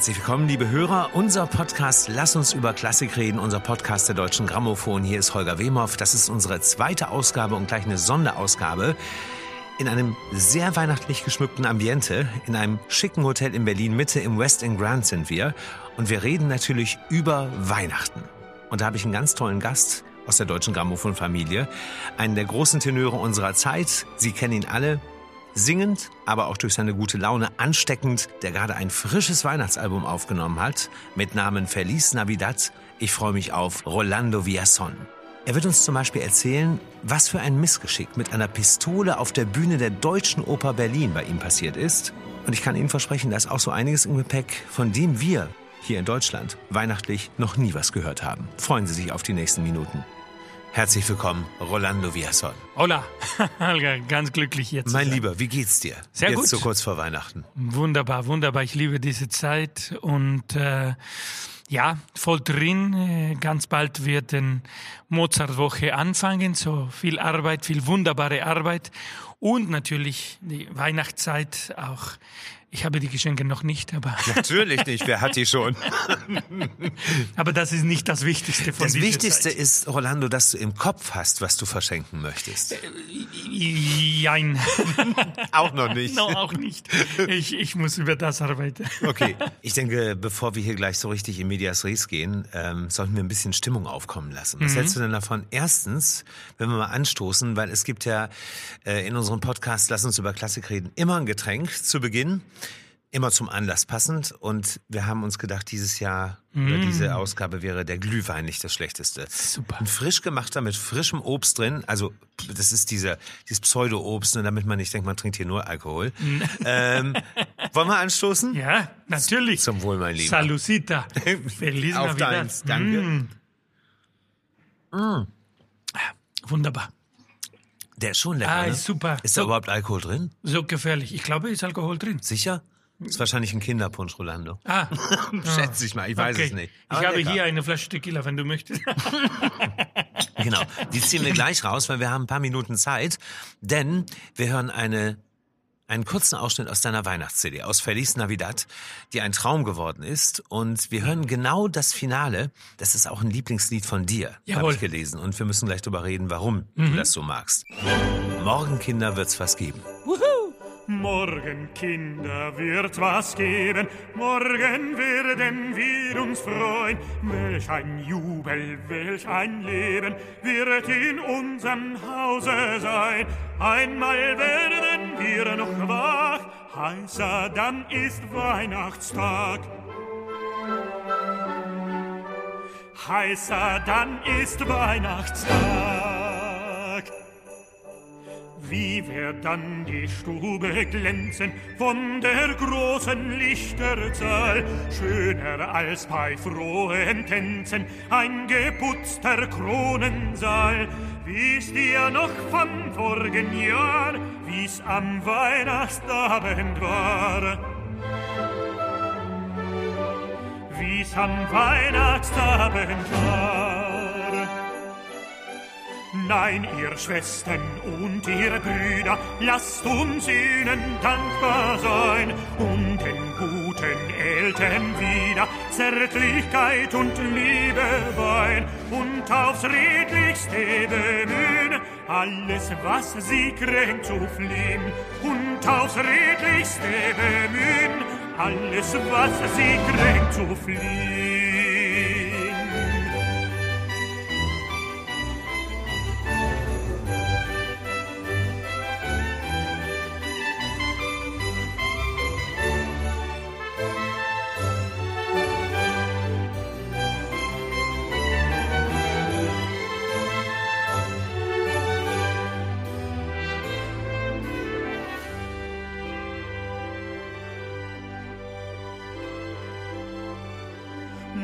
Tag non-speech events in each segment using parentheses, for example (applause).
Herzlich willkommen, liebe Hörer. Unser Podcast Lass uns über Klassik reden, unser Podcast der Deutschen Grammophon. Hier ist Holger Wemhoff. Das ist unsere zweite Ausgabe und gleich eine Sonderausgabe. In einem sehr weihnachtlich geschmückten Ambiente, in einem schicken Hotel in Berlin Mitte im West End Grand sind wir. Und wir reden natürlich über Weihnachten. Und da habe ich einen ganz tollen Gast aus der Deutschen Grammophon-Familie. Einen der großen Tenöre unserer Zeit. Sie kennen ihn alle singend, aber auch durch seine gute Laune ansteckend, der gerade ein frisches Weihnachtsalbum aufgenommen hat mit Namen Feliz Navidad. Ich freue mich auf Rolando Villason. Er wird uns zum Beispiel erzählen, was für ein Missgeschick mit einer Pistole auf der Bühne der Deutschen Oper Berlin bei ihm passiert ist. Und ich kann Ihnen versprechen, da ist auch so einiges im Gepäck, von dem wir hier in Deutschland weihnachtlich noch nie was gehört haben. Freuen Sie sich auf die nächsten Minuten. Herzlich willkommen, Rolando Villason. Hola, (laughs) ganz glücklich jetzt. Mein Lieber, wie geht's dir? Sehr jetzt gut. so kurz vor Weihnachten. Wunderbar, wunderbar. Ich liebe diese Zeit und äh, ja, voll drin. Äh, Ganz bald wird den Mozartwoche anfangen. So viel Arbeit, viel wunderbare Arbeit und natürlich die Weihnachtszeit auch. Ich habe die Geschenke noch nicht, aber, (laughs) Natürlich nicht, wer hat die schon? (laughs) aber das ist nicht das Wichtigste von Das Wichtigste Zeit. ist, Rolando, dass du im Kopf hast, was du verschenken möchtest. Jein. (laughs) Auch noch nicht. no, auch nicht. Ich, ich muss über das arbeiten. Okay, ich denke, bevor wir hier gleich so richtig in Medias Res gehen, ähm, sollten wir ein bisschen Stimmung aufkommen lassen. Was hältst du denn davon? Erstens, wenn wir mal anstoßen, weil es gibt ja äh, in unserem Podcast Lass uns über Klassik reden immer ein Getränk zu Beginn. Immer zum Anlass passend. Und wir haben uns gedacht, dieses Jahr oder diese Ausgabe wäre der Glühwein nicht das Schlechteste. Super. Ein frisch gemachter mit frischem Obst drin. Also das ist dieser, dieses Pseudo-Obst, nur damit man nicht denkt, man trinkt hier nur Alkohol. (laughs) ähm, wollen wir anstoßen? Ja, natürlich. Zum Wohl, mein Lieber. Salucita. (laughs) Feliz Auf Navidad. deins, danke. Mm. Wunderbar. Der ist schon lecker. Ah, ne? ist super. Ist da So- überhaupt Alkohol drin? So gefährlich. Ich glaube, ist Alkohol drin. Sicher? Ist wahrscheinlich ein Kinderpunsch, Rolando. Ah, (laughs) Schätze ich mal, ich weiß okay. es nicht. Ich Aber habe lecker. hier eine Flasche Tequila, wenn du möchtest. (laughs) Genau, die ziehen wir gleich raus, weil wir haben ein paar Minuten Zeit, denn wir hören eine, einen kurzen Ausschnitt aus deiner Weihnachts-CD, aus Feliz Navidad, die ein Traum geworden ist. Und wir hören genau das Finale. Das ist auch ein Lieblingslied von dir, habe. Mhm. ich gelesen. Und wir müssen gleich darüber reden, warum du das so magst. Morgen, Kinder, wird's was geben. Morgen, Kinder, wird was geben, morgen werden wir uns freuen. Welch ein Jubel, welch ein Leben wird in unserem Hause sein. Einmal werden wir noch wach, heißer dann ist Weihnachtstag. Heißer dann ist Weihnachtstag. Wie wird dann die Stube glänzen von der großen Lichterzahl? Schöner als bei frohen Tänzen ein geputzter Kronensaal. Wisst ihr noch vom vorigen Jahr, wie's am Weihnachtsabend war? Wie's am Weihnachtsabend war? Nein, ihr Schwestern und ihr Brüder, lasst uns ihnen dankbar sein und den guten Eltern wieder Zärtlichkeit und Liebe weihen und aufs Redlichste bemühen, alles, was sie kränkt, zu fliehen und aufs Redlichste bemühen, alles, was sie kränkt, zu fliehen.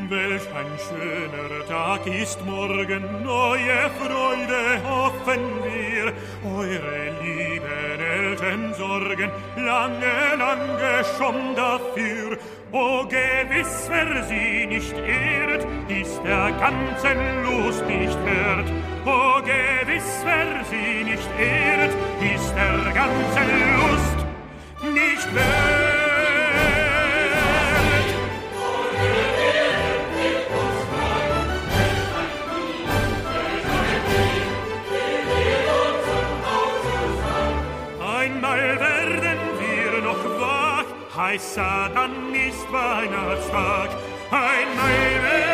Welch ein schöner Tag ist morgen, neue Freude hoffen wir. Eure lieben Eltern sorgen lange, lange schon dafür. O gewiss, wer sie nicht ehrt, ist der ganzen Lust nicht wert. O gewiss, wer sie nicht ehrt, ist der ganzen Lust nicht wert. Heißer, dann ist Weihnachtstag. Ein Neue wird.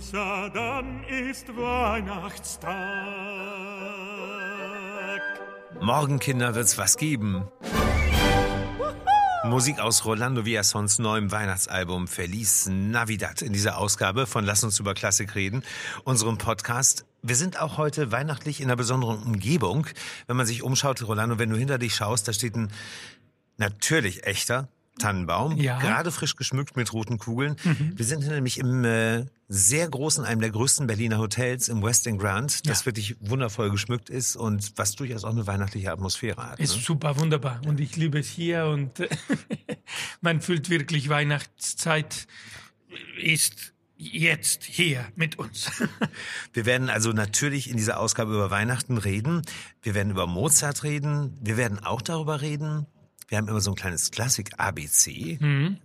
Heißer, dann ist Weihnachtstag. Morgen, Kinder, wird's was geben. Musik aus Rolando Villasons neuem Weihnachtsalbum Feliz Navidad in dieser Ausgabe von Lass uns über Klassik reden, unserem Podcast. Wir sind auch heute weihnachtlich in einer besonderen Umgebung. Wenn man sich umschaut, Rolando, wenn du hinter dich schaust, da steht ein natürlich echter Tannenbaum, Ja. gerade frisch geschmückt mit roten Kugeln. Wir sind nämlich im äh, sehr großen, einem der größten Berliner Hotels im West End Grand, das Ja. wirklich wundervoll geschmückt ist und was durchaus auch eine weihnachtliche Atmosphäre hat. Ist Ne? super, wunderbar. Und ich liebe es hier und (laughs) man fühlt wirklich Weihnachtszeit ist jetzt hier mit uns. (laughs) Wir werden also natürlich in dieser Ausgabe über Weihnachten reden. Wir werden über Mozart reden. Wir werden auch darüber reden. Wir haben immer so ein kleines Klassik-ABC.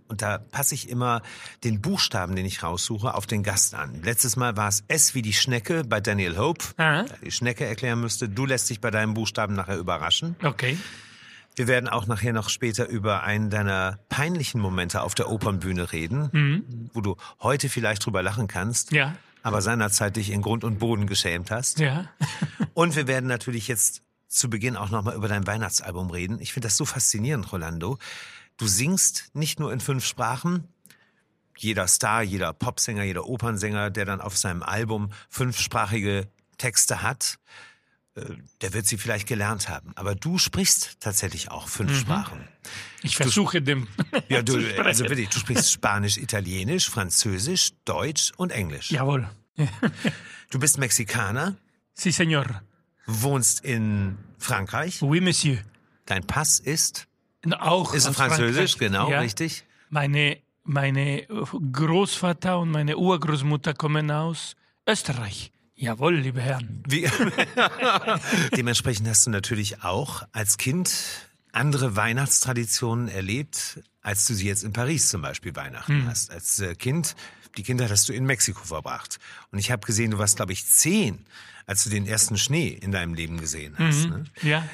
Und da passe ich immer den Buchstaben, den ich raussuche, auf den Gast an. Letztes Mal war es S wie die Schnecke bei Daniel Hope. Ah. Da die Schnecke erklären müsste. Du lässt dich bei deinem Buchstaben nachher überraschen. Okay. Wir werden auch nachher noch später über einen deiner peinlichen Momente auf der Opernbühne reden, wo du heute vielleicht drüber lachen kannst, Ja. aber seinerzeit dich in Grund und Boden geschämt hast. Ja. (laughs) Und wir werden natürlich jetzt zu Beginn auch nochmal über dein Weihnachtsalbum reden. Ich finde das so faszinierend, Rolando. Du singst nicht nur in fünf Sprachen. Jeder Star, jeder Popsänger, jeder Opernsänger, der dann auf seinem Album fünfsprachige Texte hat, der wird sie vielleicht gelernt haben. Aber du sprichst tatsächlich auch fünf Sprachen. Ich versuche dem. (laughs) Ja, du, (laughs) also wirklich, du sprichst Spanisch, Italienisch, Französisch, Deutsch und Englisch. Jawohl. (laughs) Du bist Mexikaner, Sí, señor. wohnst in Frankreich. Oui, monsieur. Dein Pass ist, Auch ist Französisch, Frankreich. genau, ja. richtig. Meine, meine Großvater und meine Urgroßmutter kommen aus Österreich. Jawohl, liebe Herren. Wie, (laughs) dementsprechend hast du natürlich auch als Kind andere Weihnachtstraditionen erlebt, als du sie jetzt in Paris zum Beispiel Weihnachten hast. Als äh, Kind, die Kindheit hast du in Mexiko verbracht. Und ich habe gesehen, du warst, glaube ich, zehn, als du den ersten Schnee in deinem Leben gesehen hast. Ne? Ja,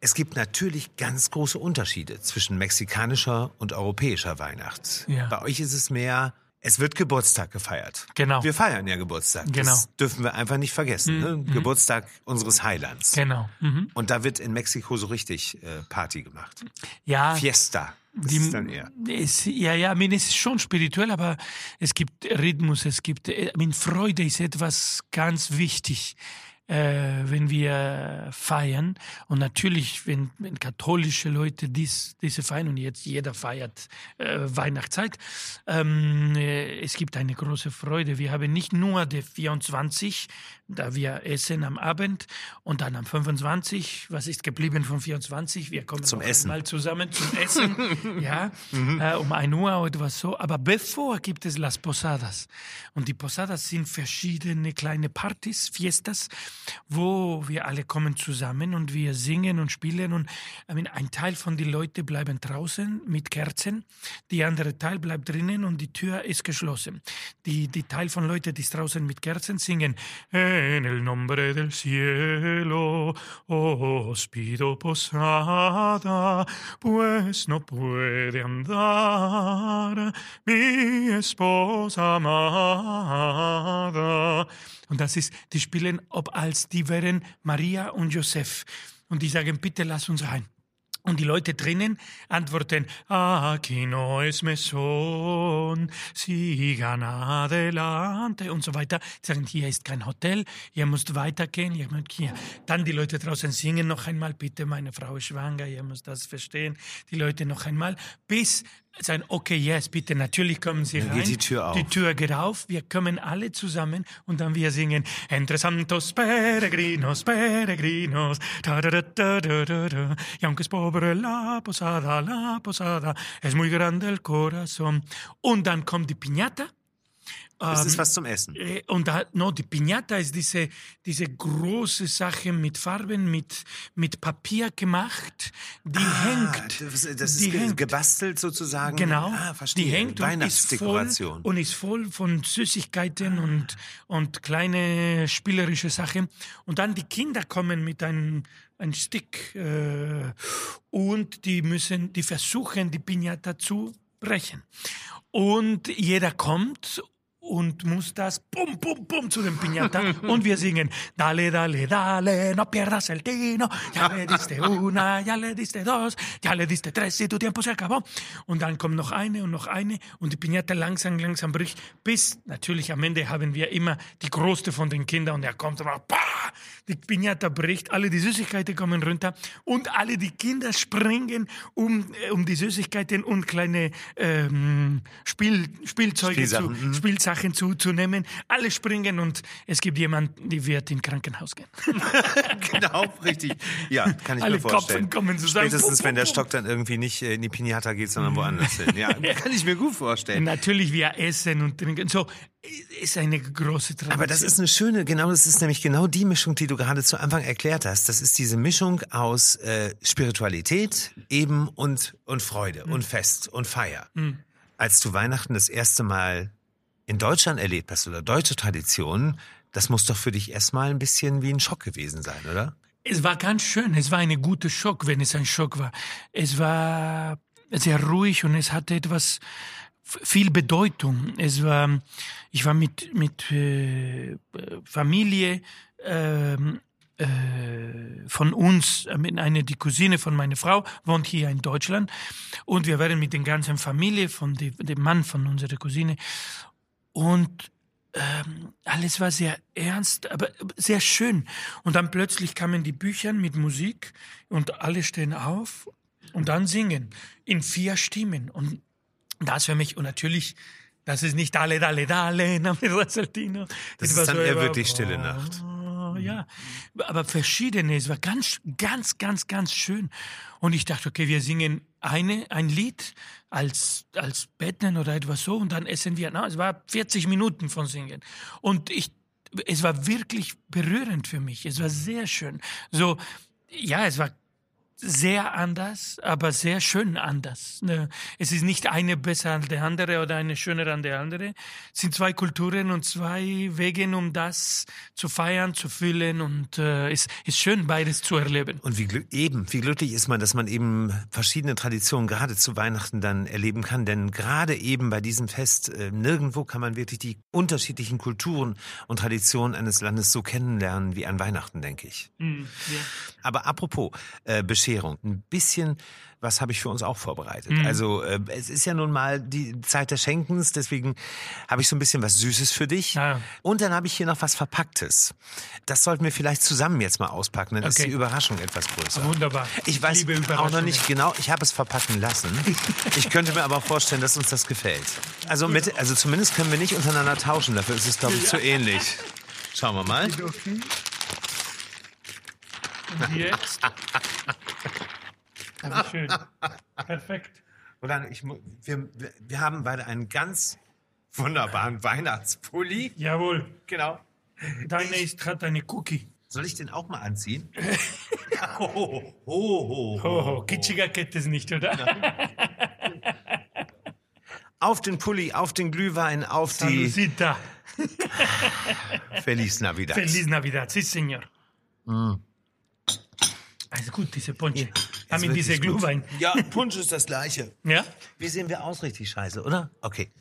Es gibt natürlich ganz große Unterschiede zwischen mexikanischer und europäischer Weihnacht. Ja. Bei euch ist es mehr, es wird Geburtstag gefeiert. Genau. Wir feiern ja Geburtstag. Genau. Das dürfen wir einfach nicht vergessen. Ne? Geburtstag unseres Heilands. genau. Mhm. Und da wird in Mexiko so richtig äh, Party gemacht. Ja, Fiesta. Das Die- ist dann eher. Es, ja, ja, ich meine, es ist schon spirituell, aber es gibt Rhythmus, es gibt, äh, ich meine, Freude ist etwas ganz wichtig, äh, wenn wir feiern. Und natürlich, wenn, wenn katholische Leute dies, diese feiern, und jetzt jeder feiert äh, Weihnachtszeit, ähm, äh, es gibt eine große Freude. Wir haben nicht nur die 24, da wir essen am Abend, und dann am 25, was ist geblieben von 24? Wir kommen Zum Essen. einmal zusammen zum Essen, (laughs) ja, äh, um ein Uhr oder etwas so. Aber bevor gibt es Las Posadas. Und die Posadas sind verschiedene kleine Partys, Fiestas, wo wir alle kommen zusammen und wir singen und spielen. Und ein Teil von den Leuten bleiben draußen mit Kerzen, die andere Teil bleibt drinnen und die Tür ist geschlossen. Die, die Teil von Leuten, die draußen mit Kerzen singen, En el nombre del cielo os pido posada, pues no puede andar mi esposa amada. Und das ist, die spielen ob als die wären Maria und Josef. Und die sagen, bitte lass uns rein. Und die Leute drinnen antworten, aquí no es mesón, sigan adelante und so weiter. Die sagen, hier ist kein Hotel, ihr müsst weitergehen, ihr müsst hier. Dann die Leute draußen singen noch einmal, bitte, meine Frau ist schwanger, ihr müsst das verstehen. Die Leute noch einmal, bis sagen, okay, yes, bitte, natürlich kommen sie Dann rein. geht die Tür auf. Die Tür geht auf, wir kommen alle zusammen und dann wir singen Entre santos peregrinos, peregrinos, da da da da da da da. Y aunque es pobre la posada, la posada, es muy grande el corazón. Und dann kommt die Piñata Das ist was zum Essen. Äh, Und da, no, die Piñata ist diese, diese große Sache mit Farben, mit, mit Papier gemacht, die hängt. Ah, Das, das die ist hängt. gebastelt sozusagen. Genau, Ah, verstehe. die hängt und ist, voll, Weihnachtsdekoration. und ist voll von Süßigkeiten und, und kleine spielerische Sachen. Und dann die Kinder kommen mit einem ein Stick äh, und die müssen, die versuchen, die Piñata zu brechen. Und jeder kommt und muss das bum, bum, bum zu dem Piñata (laughs) und wir singen Dale, dale, dale, no pierdas el tino, ya le diste una, ya le diste dos, ya le diste tres y tu tiempo se acabó. Und dann kommt noch eine und noch eine und die Piñata langsam, langsam bricht, bis natürlich am Ende haben wir immer die größte von den Kindern und er kommt und macht, bah, die Piñata bricht, alle die Süßigkeiten kommen runter und alle die Kinder springen um, äh, um die Süßigkeiten und kleine ähm, Spiel, Spielzeuge zu, Spielsachen, mhm. Spielsachen zuzunehmen. Alle springen und es gibt jemanden, die wird in Krankenhaus gehen. (laughs) genau, richtig. Ja, kann ich Alle mir vorstellen. Kopfen kommen zusammen. Spätestens, wenn der Stock dann irgendwie nicht äh, in die Pinata geht, sondern woanders hin. (laughs) Ja, kann ich mir gut vorstellen. Natürlich wir essen und trinken. So ist eine große Tradition. Aber das ist eine schöne, genau, das ist nämlich genau die Mischung, die du gerade zu Anfang erklärt hast. Das ist diese Mischung aus äh, Spiritualität eben und, und Freude und Fest und Feier. Als du Weihnachten das erste Mal in Deutschland erlebt hast oder deutsche Traditionen, das muss doch für dich erstmal ein bisschen wie ein Schock gewesen sein, oder? Es war ganz schön. Es war eine gute Schock, wenn es ein Schock war. Es war sehr ruhig und es hatte etwas viel Bedeutung. Es war, ich war mit mit äh, Familie ähm, äh, von uns, äh, mit einer die Cousine von meiner Frau wohnt hier in Deutschland und wir waren mit der ganzen Familie von dem Mann von unserer Cousine und ähm, alles war sehr ernst, aber sehr schön. Und dann plötzlich kamen die Bücher mit Musik und alle stehen auf und dann singen in vier Stimmen. Und das für mich, und natürlich, das ist nicht Dale, Dale, Dale, Namira Saltino. Das ist dann eher wirklich Stille Nacht. Oh, ja, aber verschiedene. Es war ganz, ganz, ganz, ganz schön. Und ich dachte, okay, wir singen eine, ein Lied als, als Betten oder etwas so und dann essen wir. Na, es war 40 Minuten von Singen. Und ich, es war wirklich berührend für mich. Es war sehr schön. So, ja, es war sehr anders, aber sehr schön anders. Ne? Es ist nicht eine besser als der andere oder eine schöner als der andere. Es sind zwei Kulturen und zwei Wege, um das zu feiern, zu fühlen und äh, es ist schön, beides zu erleben. Und wie eben, wie glücklich ist man, dass man eben verschiedene Traditionen gerade zu Weihnachten dann erleben kann. Denn gerade eben bei diesem Fest, äh, nirgendwo kann man wirklich die unterschiedlichen Kulturen und Traditionen eines Landes so kennenlernen wie an Weihnachten, denke ich. Aber apropos äh, Bescherung, ein bisschen was habe ich für uns auch vorbereitet. Also äh, es ist ja nun mal die Zeit des Schenkens, deswegen habe ich so ein bisschen was Süßes für dich. Ah. Und dann habe ich hier noch was Verpacktes. Das sollten wir vielleicht zusammen jetzt mal auspacken, dann ist Okay. die Überraschung etwas größer. Wunderbar. Ich weiß auch noch nicht genau, ich habe es verpacken lassen. Ich könnte mir aber vorstellen, dass uns das gefällt. Also, mit, also zumindest können wir nicht untereinander tauschen, dafür ist es, glaube ich, zu ähnlich. Schauen wir mal. Jetzt? Aber schön. Perfekt. Dann, ich, wir, wir, haben beide einen ganz wunderbaren Weihnachtspulli. Jawohl. Genau. Deine ist, hat eine Cookie. Soll ich den auch mal anziehen? (laughs) ho, ho, ho, ho. Oh, kitschiger geht es nicht, oder? Auf den Pulli, auf den Glühwein, auf die Salucita. Feliz Navidad. Feliz Navidad, sí, señor. Also gut, diese Ponche. Ist Haben diese wirklich gut. Glühwein. Ja, Punsch ist das gleiche. Ja? Wie sehen wir aus, richtig scheiße, oder? Okay.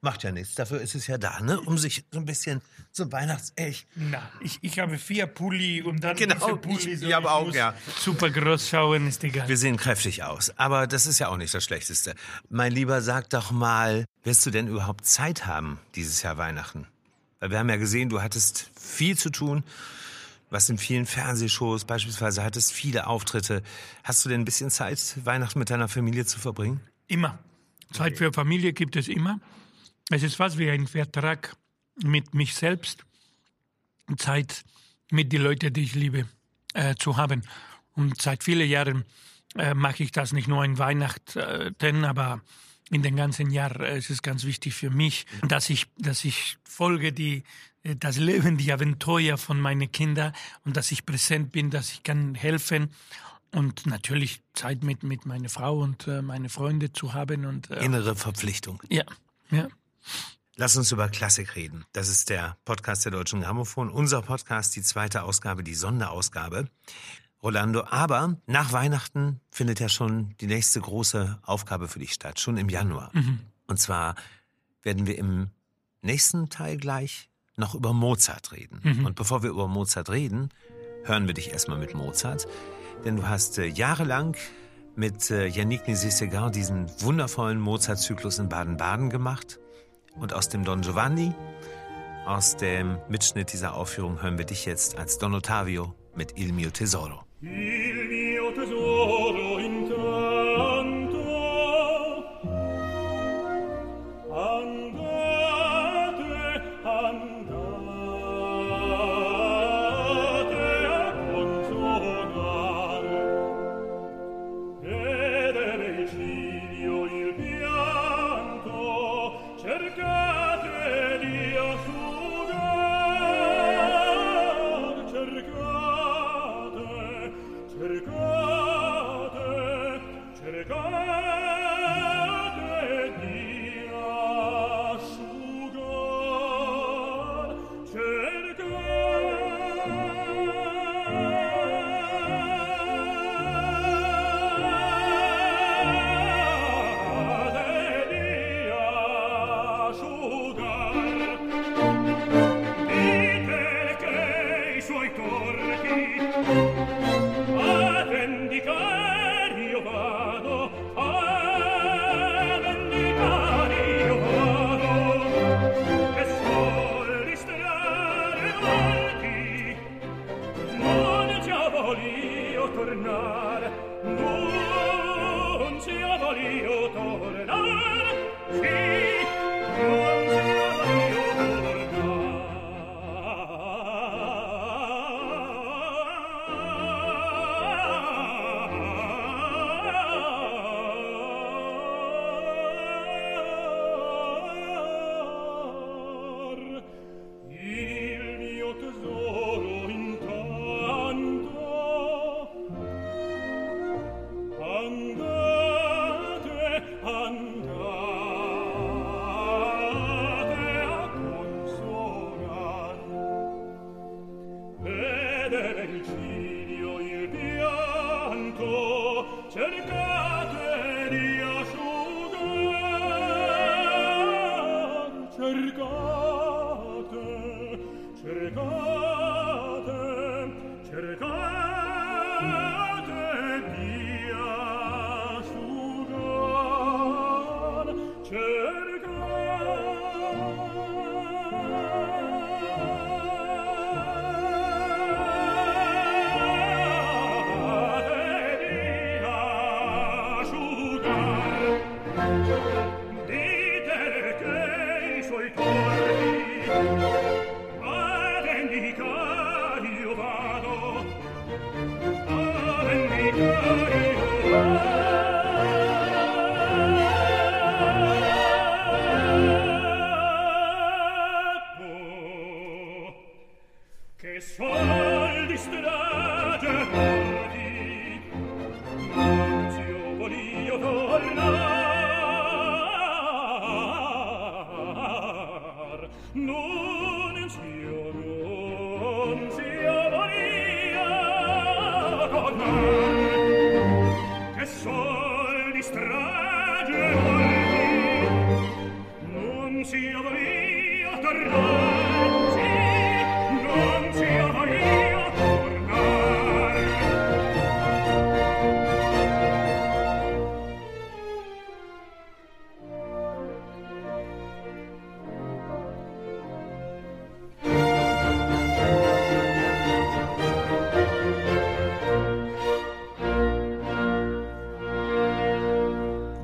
Macht ja nichts. Dafür ist es ja da, ne? Um sich so ein bisschen so weihnachtsecht. Na, ich, ich habe vier Pulli und dann Genau, diese Pulli. ich- ich habe auch, ja. Super groß schauen, ist egal. Wir sehen kräftig aus. Aber das ist ja auch nicht das Schlechteste. Mein Lieber, sag doch mal, wirst du denn überhaupt Zeit haben dieses Jahr Weihnachten? Weil wir haben ja gesehen, du hattest viel zu tun. Was in vielen Fernsehshows beispielsweise hattest viele Auftritte. Hast du denn ein bisschen Zeit, Weihnachten mit deiner Familie zu verbringen? Immer. Zeit für Familie gibt es immer. Es ist fast wie ein Vertrag mit mich selbst. Zeit mit den Leuten, die ich liebe, äh, zu haben. Und seit vielen Jahren äh, mache ich das nicht nur in Weihnachten, aber in den ganzen Jahr. Es ist ganz wichtig für mich, dass ich, dass ich folge die, das Leben, die Abenteuer von meinen Kindern und dass ich präsent bin, dass ich kann helfen und natürlich Zeit mit, mit meiner Frau und äh, meine Freunde zu haben und äh, innere Verpflichtung. Ja, ja. Lass uns über Klassik reden. Das ist der Podcast der Deutschen Grammophon. Unser Podcast, die zweite Ausgabe, die Sonderausgabe. Rolando, aber nach Weihnachten findet ja schon die nächste große Aufgabe für dich statt, schon im Januar. Mhm. Und zwar werden wir im nächsten Teil gleich noch über Mozart reden. Mhm. Und bevor wir über Mozart reden, hören wir dich erstmal mit Mozart. Denn du hast äh, jahrelang mit äh, Yannick Nézet-Séguin diesen wundervollen Mozart-Zyklus in Baden-Baden gemacht. Und aus dem Don Giovanni, aus dem Mitschnitt dieser Aufführung, hören wir dich jetzt als Don Ottavio mit Il mio tesoro. Il mio cercare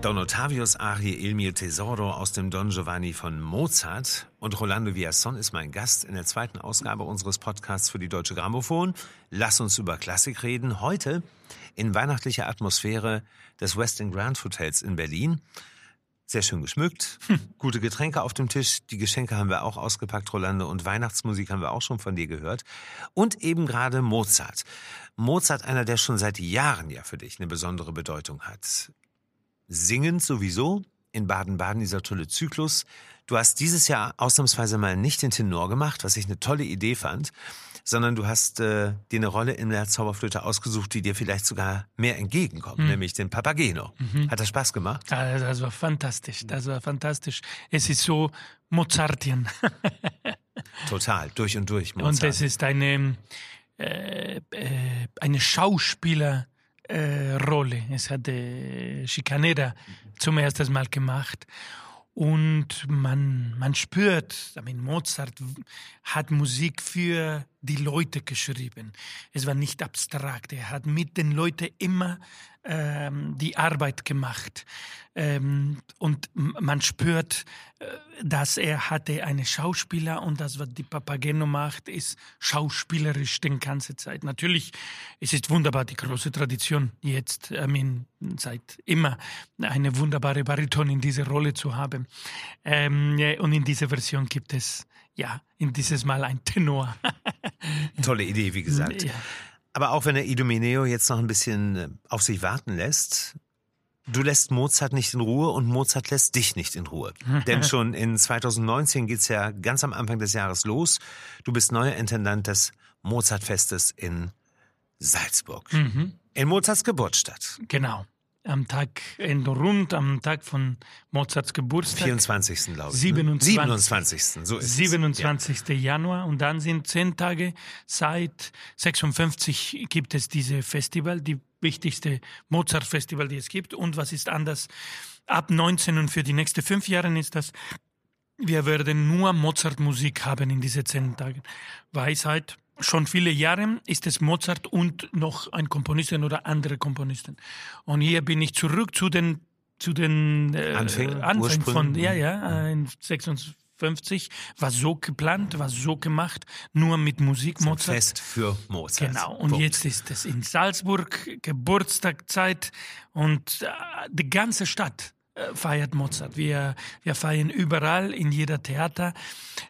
Don Ottavios Arie Il mio tesoro aus dem Don Giovanni von Mozart und Rolando Villason ist mein Gast in der zweiten Ausgabe unseres Podcasts für die Deutsche Grammophon. Lass uns über Klassik reden. Heute in weihnachtlicher Atmosphäre des Westin Grand Hotels in Berlin. sehr schön geschmückt, gute Getränke auf dem Tisch, die Geschenke haben wir auch ausgepackt, Rolando, und Weihnachtsmusik haben wir auch schon von dir gehört. Und eben gerade Mozart. Mozart, einer, der schon seit Jahren ja für dich eine besondere Bedeutung hat. Singend sowieso, in Baden-Baden dieser tolle Zyklus. Du hast dieses Jahr ausnahmsweise mal nicht den Tenor gemacht, was ich eine tolle Idee fand, sondern du hast äh, dir eine Rolle in der Zauberflöte ausgesucht, die dir vielleicht sogar mehr entgegenkommt, mhm. nämlich den Papageno. Mhm. Hat das Spaß gemacht? Ja, das war fantastisch, das war fantastisch. Es ist so Mozartian. (laughs) Total, durch und durch Mozart. Und es ist eine, äh, äh, eine Schauspieler- äh, Rolle. Es hat äh, Chicanera zum ersten Mal gemacht. Und man, man spürt, meine, Mozart hat Musik für die Leute geschrieben. Es war nicht abstrakt. Er hat mit den Leuten immer ähm, die Arbeit gemacht. Ähm, und man spürt, äh, dass er hatte eine Schauspieler und das, was die Papageno macht, ist schauspielerisch die ganze Zeit. Natürlich, es ist wunderbar, die große Tradition jetzt, I mean, seit immer, eine wunderbare Bariton in dieser Rolle zu haben. Ähm, und in dieser Version gibt es, ja, in dieses Mal ein Tenor. (laughs) Tolle Idee, wie gesagt. Ja. Aber auch wenn der Idomeneo jetzt noch ein bisschen äh, auf sich warten lässt, du lässt Mozart nicht in Ruhe und Mozart lässt dich nicht in Ruhe. (laughs) Denn schon in 2019 geht's ja ganz am Anfang des Jahres los. Du bist neuer Intendant des Mozartfestes in Salzburg. Mhm. In Mozarts Geburtsstadt. Genau am Tag, in rund am Tag von Mozarts Geburtstag. 24. glaube ich. 27. Ne? 27. So ist 27. Es. Ja. Januar. Und dann sind zehn Tage. Seit 56 gibt es diese Festival, die wichtigste Mozart-Festival, die es gibt. Und was ist anders? Ab 19 und für die nächsten fünf Jahre ist das, wir werden nur Mozart-Musik haben in diese zehn Tagen. Weisheit, schon viele Jahre ist es Mozart und noch ein Komponistin oder andere Komponisten. Und hier bin ich zurück zu den zu den äh, Anfängen, Anfängen von ja ja in 56 war so geplant, war so gemacht, nur mit Musik Mozart. Fest für Mozart. Genau. Und Punkt. jetzt ist es in Salzburg Geburtstagzeit und äh, die ganze Stadt feiert Mozart. Wir, wir feiern überall, in jeder Theater.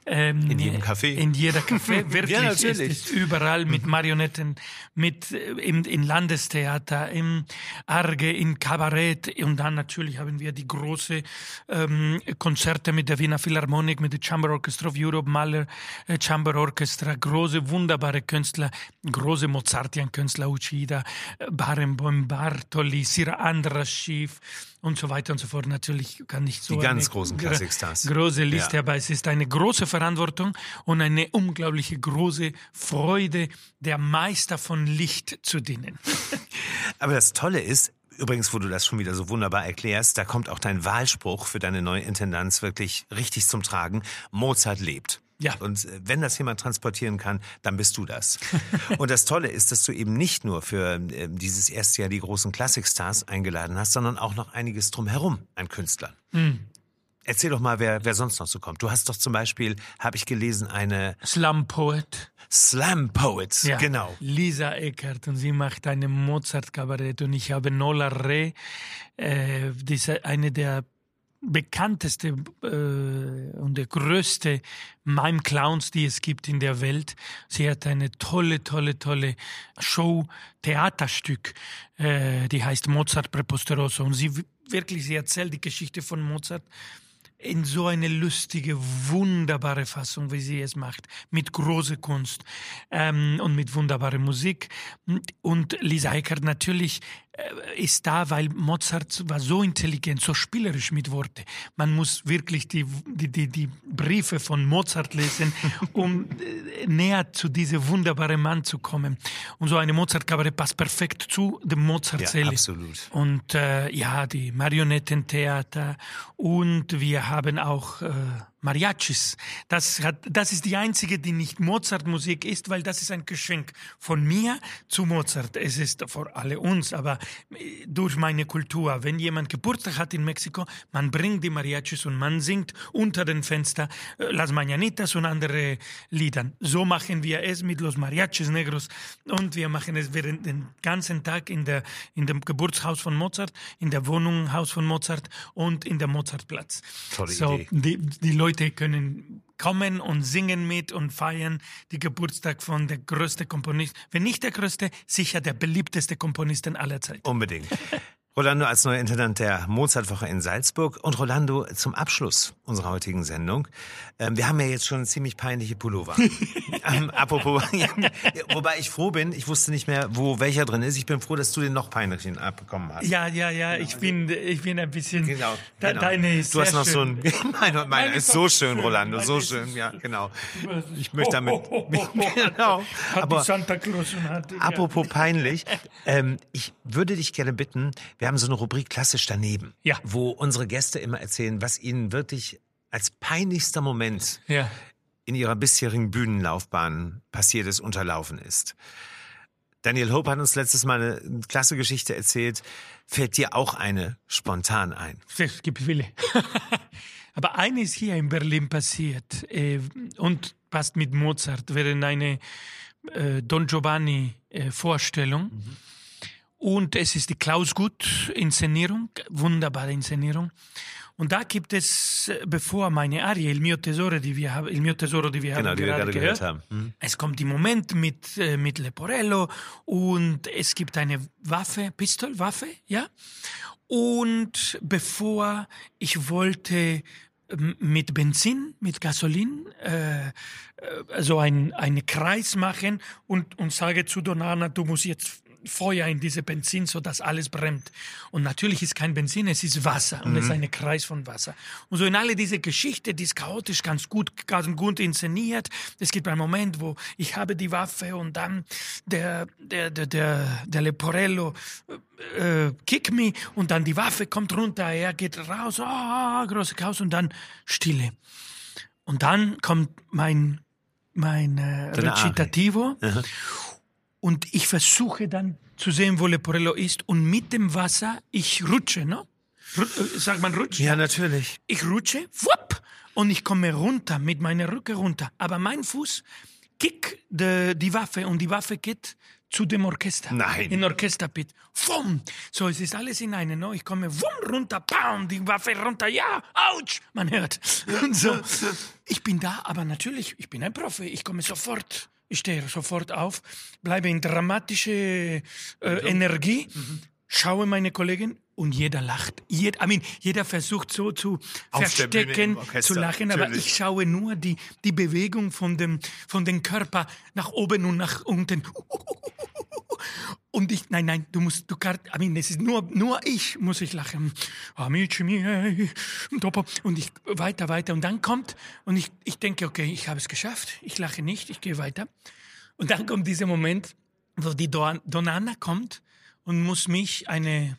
Ähm, in jedem Café. In jeder Café, (laughs) wirklich. ja, natürlich. Es ist überall mit Marionetten, mit äh, im, in Landestheater, im Arge, in Kabarett. Und dann natürlich haben wir die große ähm, Konzerte mit der Wiener Philharmonik, mit der Chamber Orchestra of Europe, Mahler äh, Chamber Orchestra, große, wunderbare Künstler, große Mozartian-Künstler, Uchida, äh, Barenboim, Bartoli, Sir Andras Schiff, und so weiter und so fort. Natürlich kann nicht so die ganz großen Klassikstars. Große Liste, ja. aber es ist eine große Verantwortung und eine unglaubliche große Freude, der Meister von Licht zu dienen. (laughs) aber das Tolle ist, Übrigens, wo du das schon wieder so wunderbar erklärst, da kommt auch dein Wahlspruch für deine neue Intendanz wirklich richtig zum Tragen. Mozart lebt. Ja. Und äh, wenn das jemand transportieren kann, dann bist du das. (laughs) und das Tolle ist, dass du eben nicht nur für äh, dieses erste Jahr die großen Klassikstars eingeladen hast, sondern auch noch einiges drumherum an Künstlern. Mhm. Erzähl doch mal, wer, wer sonst noch so kommt. Du hast doch zum Beispiel, habe ich gelesen, eine Slam Poet. Slam Poet, ja. genau. Lisa Eckert und sie macht eine Mozart-Kabarett und ich habe Nola Re, äh, diese, eine der bekannteste äh, und der größte Mime-Clowns, die es gibt in der Welt. Sie hat eine tolle, tolle, tolle Show, Theaterstück, äh, die heißt Mozart Preposteroso. Und sie wirklich, sie erzählt die Geschichte von Mozart in so eine lustige, wunderbare Fassung, wie sie es macht, mit großer Kunst ähm, und mit wunderbarer Musik. Und Lisa Eckert natürlich ist da, weil Mozart war so intelligent, so spielerisch mit Worte. Man muss wirklich die, die, die, die Briefe von Mozart lesen, (laughs) um äh, näher zu diesem wunderbaren Mann zu kommen. Und so eine Mozart-Kabarett passt perfekt zu dem Mozart-Seele. Ja, absolut. Und äh, ja, die Marionettentheater und wir haben auch äh, Mariachis. Das, hat, das ist die einzige, die nicht Mozart-Musik ist, weil das ist ein Geschenk von mir zu Mozart. Es ist vor alle uns, aber äh, durch meine Kultur. Wenn jemand Geburtstag hat in Mexiko, man bringt die Mariachis und man singt unter den Fenster äh, Las Mañanitas und andere Lieder. So machen wir es mit Los Mariachis Negros und wir machen es während den ganzen Tag in, der, in dem Geburtshaus von Mozart, in der Wohnung Haus von Mozart und in der Mozartplatz. Tolle so, Idee. Die, die Leute können kommen und singen mit und feiern die Geburtstag von der größte Komponist, wenn nicht der größte, sicher der beliebteste Komponisten aller Zeiten. Unbedingt. Rolando als neuer Intendant der Mozartwoche in Salzburg und Rolando zum Abschluss unserer heutigen Sendung. Ähm, wir haben ja jetzt schon ziemlich peinliche Pullover. (laughs) ähm, apropos, (laughs) wobei ich froh bin, ich wusste nicht mehr, wo welcher drin ist. Ich bin froh, dass du den noch peinlichen abbekommen hast. Ja, ja, ja, ich bin, ich bin ein bisschen. Genau. Da, genau. Deine ist du hast noch so schön. (laughs) ein. Meine, meine ist so schön, Rolando, so schön. Ja, genau. Ich möchte damit. genau. Aber Santa Claus und hat, ja. Apropos peinlich, ähm, ich würde dich gerne bitten, wir haben so eine Rubrik klassisch daneben, Ja. wo unsere Gäste immer erzählen, was ihnen wirklich als peinlichster Moment Ja. in ihrer bisherigen Bühnenlaufbahn passiert ist, unterlaufen ist. Daniel Hope hat uns letztes Mal eine klasse Geschichte erzählt. Fällt dir auch eine spontan ein? Es gibt viele. (laughs) Aber eine ist hier in Berlin passiert äh, und passt mit Mozart während eine äh, Don Giovanni äh, Vorstellung. Und es ist die Klaus Gut Inszenierung, wunderbare Inszenierung. Und da gibt es, äh, bevor meine Arie, Il mio tesoro, die wir haben, Il mio tesoro, die wir Genau, haben die wir gerade gerade gehört, gehört haben. Mhm. es kommt die Moment mit, äh, mit Leporello und es gibt eine Waffe, Pistolwaffe, ja. Und bevor ich wollte ähm, mit Benzin, mit Gasolin, äh, äh, so ein, einen Kreis machen und, und sage zu Donana, du musst jetzt Feuer in diese Benzin, so dass alles brennt. Und natürlich ist kein Benzin, es ist Wasser und es ist ein Kreis von Wasser. Und so in alle diese Geschichte, die ist chaotisch, ganz gut, ganz gut inszeniert. Es gibt einen Moment, wo ich habe die Waffe und dann der, der, der, der, der Leporello äh, kick me und dann die Waffe kommt runter, er geht raus, ah, große Chaos und dann Stille. Und dann kommt mein, mein äh. Recitativo und ich versuche dann zu sehen, wo Leporello ist und mit dem Wasser, ich rutsche, ne? Ru äh, sagt man rutschen? Ja, natürlich. Ich rutsche, wupp, und ich komme runter, mit meiner Rücke runter. Aber mein Fuß kick de, die Waffe und die Waffe geht zu dem Orchester. Nein. In Orchesterpit. Wumm. So, es ist alles in einem. No? Ich komme wumm runter, bam, die Waffe runter, ja, ouch, man hört. Und (laughs) so. Ich bin da, aber natürlich, ich bin ein Profi. Ich komme sofort, ich stehe sofort auf, bleibe in dramatische äh, Energie, schaue meine Kollegen und jeder lacht. Jed, I mean, jeder versucht so zu Auf verstecken, zu lachen, aber natürlich. ich schaue nur die, die Bewegung von dem, von dem Körper nach oben und nach unten. Und ich, nein, nein, du musst, du kannst, I mean, es ist nur, nur ich muss ich lachen. Und ich, weiter, weiter. Und dann kommt, und ich, ich denke, okay, ich habe es geschafft. Ich lache nicht, ich gehe weiter. Und dann kommt dieser Moment, wo die Don- Donana kommt und muss mich eine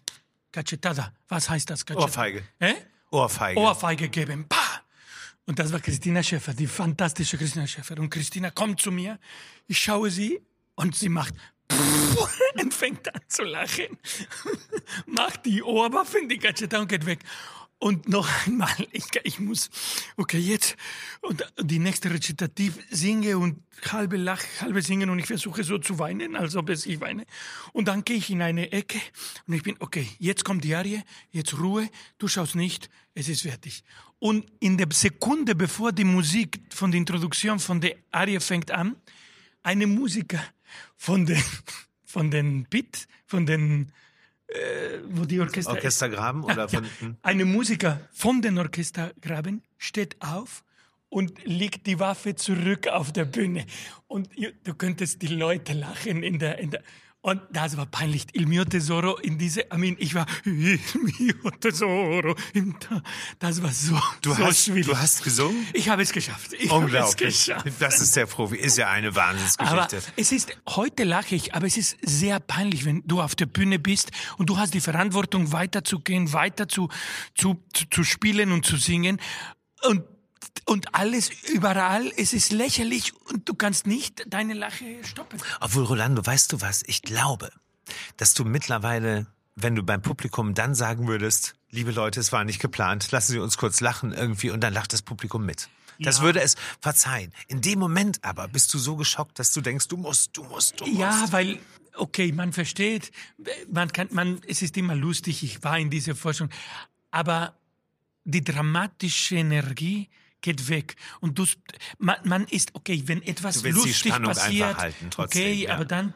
Cachetada, was heißt das? Cachetada? Ohrfeige. Äh? Ohrfeige. Ohrfeige geben. Pah! Und das war Christina Schäfer, die fantastische Christina Schäfer. Und Christina kommt zu mir, ich schaue sie und sie macht (laughs) und fängt an zu lachen. (laughs) macht die Ohrwaffe in die Gacheta und geht weg. Und noch einmal, (laughs) ich, ich muss, okay, jetzt, und die nächste Rezitativ singe und halbe lach, halbe singen und ich versuche so zu weinen, als ob es ich weine. Und dann gehe ich in eine Ecke und ich bin, okay, jetzt kommt die Arie, jetzt Ruhe, du schaust nicht, es ist fertig. Und in der Sekunde, bevor die Musik von der Introduktion von der Arie fängt an, eine Musiker von den, (laughs) von den Pit, von den, äh, wo die Orchester, Orchestergraben oder ja, von. hm? eine Musiker von den Orchestergraben steht auf und legt die Waffe zurück auf der Bühne. Und du könntest die Leute lachen in der, in der und das war peinlich. Il mio tesoro in diese, I mean, ich war, il mio tesoro. in da- Das war so, Du, so hast, schwierig. du hast gesungen? ich habe es geschafft. Ich habe es Unglaublich. geschafft. Das ist der Profi. Ist ja eine Aber Wahnsinnsgeschichte. es ist, heute lache ich, aber es ist sehr peinlich, wenn du auf der Bühne bist und du hast die Verantwortung, weiterzugehen, weiter zu, zu, zu, zu spielen und zu singen. Und und alles überall, es ist lächerlich und du kannst nicht deine Lache stoppen. Obwohl, Rolando, weißt du was? Ich glaube, dass du mittlerweile, wenn du beim Publikum dann sagen würdest, liebe Leute, es war nicht geplant, lassen Sie uns kurz lachen irgendwie und dann lacht das Publikum mit. Das Ja. würde es verzeihen. In dem Moment aber bist du so geschockt, dass du denkst, du musst, du musst, du musst. Ja, weil, okay, man versteht, man kann, man, es ist immer lustig, ich war in dieser Forschung, aber die dramatische Energie geht weg. Und du, man, man ist, okay, wenn etwas lustig passiert, halten trotzdem, okay, ja. aber dann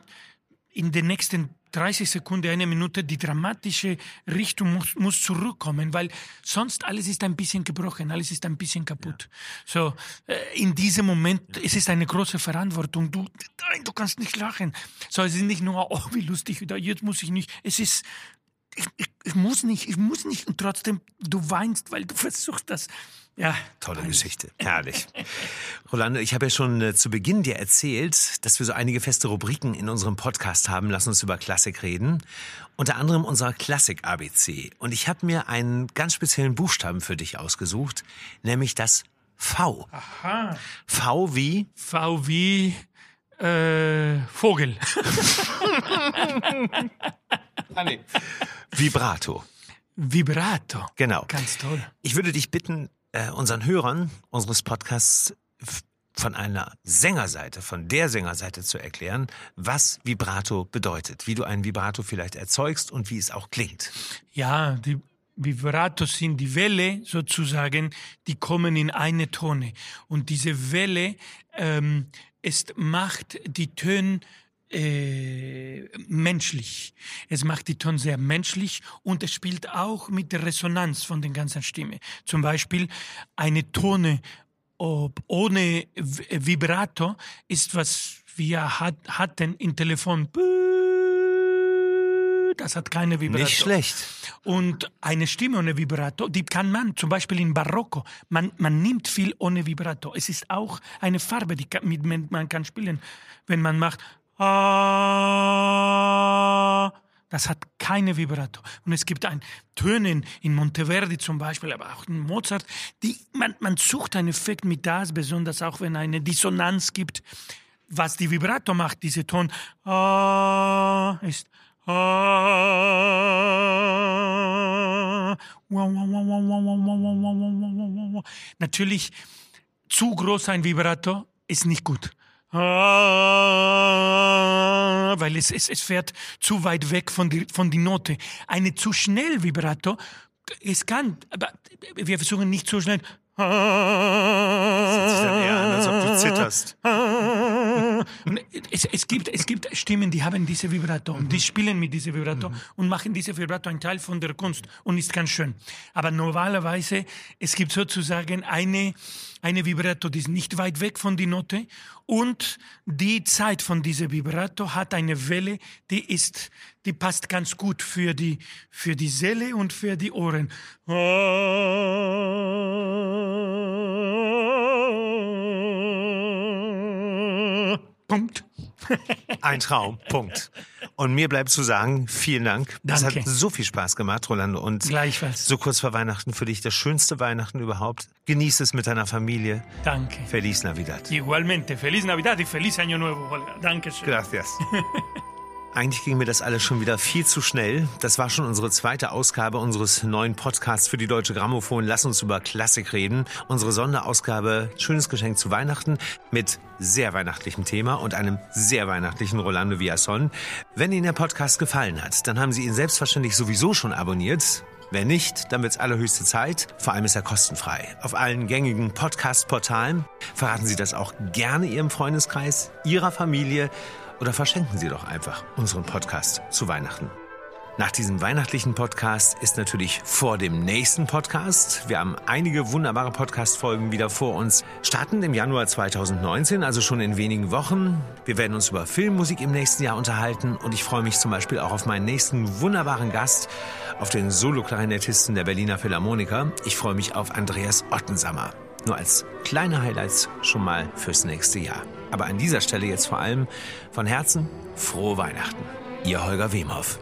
in den nächsten 30 Sekunden, eine Minute, die dramatische Richtung muss, muss zurückkommen, weil sonst alles ist ein bisschen gebrochen, alles ist ein bisschen kaputt. So, äh, in diesem Moment, es ist eine große Verantwortung. Du, nein, du kannst nicht lachen. So, es ist nicht nur, oh, wie lustig, oder jetzt muss ich nicht. Es ist, ich, ich, ich muss nicht, ich muss nicht. Und trotzdem, du weinst, weil du versuchst das. Ja. Tolle Geschichte. Herrlich. Rolando, ich habe ja schon äh, zu Beginn dir erzählt, dass wir so einige feste Rubriken in unserem Podcast haben. Lass uns über Klassik reden. Unter anderem unser Klassik-ABC. Und ich habe mir einen ganz speziellen Buchstaben für dich ausgesucht, nämlich das V. Aha. V wie V wie äh, Vogel. Vibrato. Vibrato. Genau. Ganz toll. Ich würde dich bitten, äh, unseren Hörern unseres Podcasts von einer Sängerseite, von der Sängerseite zu erklären, was Vibrato bedeutet, wie du ein Vibrato vielleicht erzeugst und wie es auch klingt. Ja, die Vibratos sind die Welle sozusagen, die kommen in eine Tone. Und diese Welle ähm, es macht die Töne äh, menschlich. Es macht die Ton sehr menschlich und es spielt auch mit der Resonanz von der ganzen Stimme. Zum Beispiel eine Tone ob ohne V- Vibrato ist was wir hat, hatten im Telefon. Das hat keine Vibrato. Nicht schlecht. Und eine Stimme ohne Vibrato, die kann man zum Beispiel in Barocco, man, man nimmt viel ohne Vibrato. Es ist auch eine Farbe, die kann, mit man man kann spielen, wenn man macht. Das hat keine Vibrato. Und es gibt ein Töne in, Monteverdi zum Beispiel, aber auch in Mozart, die, man, man sucht einen Effekt mit das, besonders auch wenn eine Dissonanz gibt. Was die Vibrato macht, diese Ton, ist, Natürlich, zu groß ein Vibrato ist nicht gut. Ah, weil es, es, es fährt zu weit weg von die, von die Note. Eine zu schnell Vibrato, es kann, aber wir versuchen nicht zu schnell. Hört sich dann eher an, als ob du zitterst. Und (laughs) Es, es, gibt, es gibt Stimmen, die haben diese Vibrato und die spielen mit diesem Vibrato und machen diese Vibrato ein Teil von der Kunst und ist ganz schön. Aber normalerweise, es gibt sozusagen eine, eine Vibrato, die ist nicht weit weg von die Note und die Zeit von dieser Vibrato hat eine Welle, die ist, die passt ganz gut für die, für die Seele und für die Ohren. Punkt. (laughs) Ein Traum. Punkt. Und mir bleibt zu sagen, vielen Dank. Es hat Danke. so viel Spaß gemacht, Rolando. Und Gleichfalls. so kurz vor Weihnachten für dich das schönste Weihnachten überhaupt. Genieß es mit deiner Familie. Danke. Feliz Navidad. Igualmente, feliz Navidad y feliz Año Nuevo, Olga. Dankeschön. Gracias. (laughs) Eigentlich ging mir das alles schon wieder viel zu schnell. Das war schon unsere zweite Ausgabe unseres neuen Podcasts für die Deutsche Grammophon. Lass uns über Klassik reden. Unsere Sonderausgabe Schönes Geschenk zu Weihnachten mit sehr weihnachtlichem Thema und einem sehr weihnachtlichen Rolando Villason. Wenn Ihnen der Podcast gefallen hat, dann haben Sie ihn selbstverständlich sowieso schon abonniert. Wenn nicht, dann wird's allerhöchste Zeit. Vor allem ist er kostenfrei. Auf allen gängigen Podcast-Portalen. Verraten Sie das auch gerne Ihrem Freundeskreis, Ihrer Familie oder verschenken Sie doch einfach unseren Podcast zu Weihnachten. Nach diesem weihnachtlichen Podcast ist natürlich vor dem nächsten Podcast. Wir haben einige wunderbare Podcast-Folgen wieder vor uns. Starten im Januar 2019, also schon in wenigen Wochen. Wir werden uns über Filmmusik im nächsten Jahr unterhalten und ich freue mich zum Beispiel auch auf meinen nächsten wunderbaren Gast, auf den Solo-Klarinettisten der Berliner Philharmoniker. Ich freue mich auf Andreas Ottensammer. Nur als kleine Highlights schon mal fürs nächste Jahr. Aber an dieser Stelle jetzt vor allem von Herzen frohe Weihnachten. Ihr Holger Wemhoff.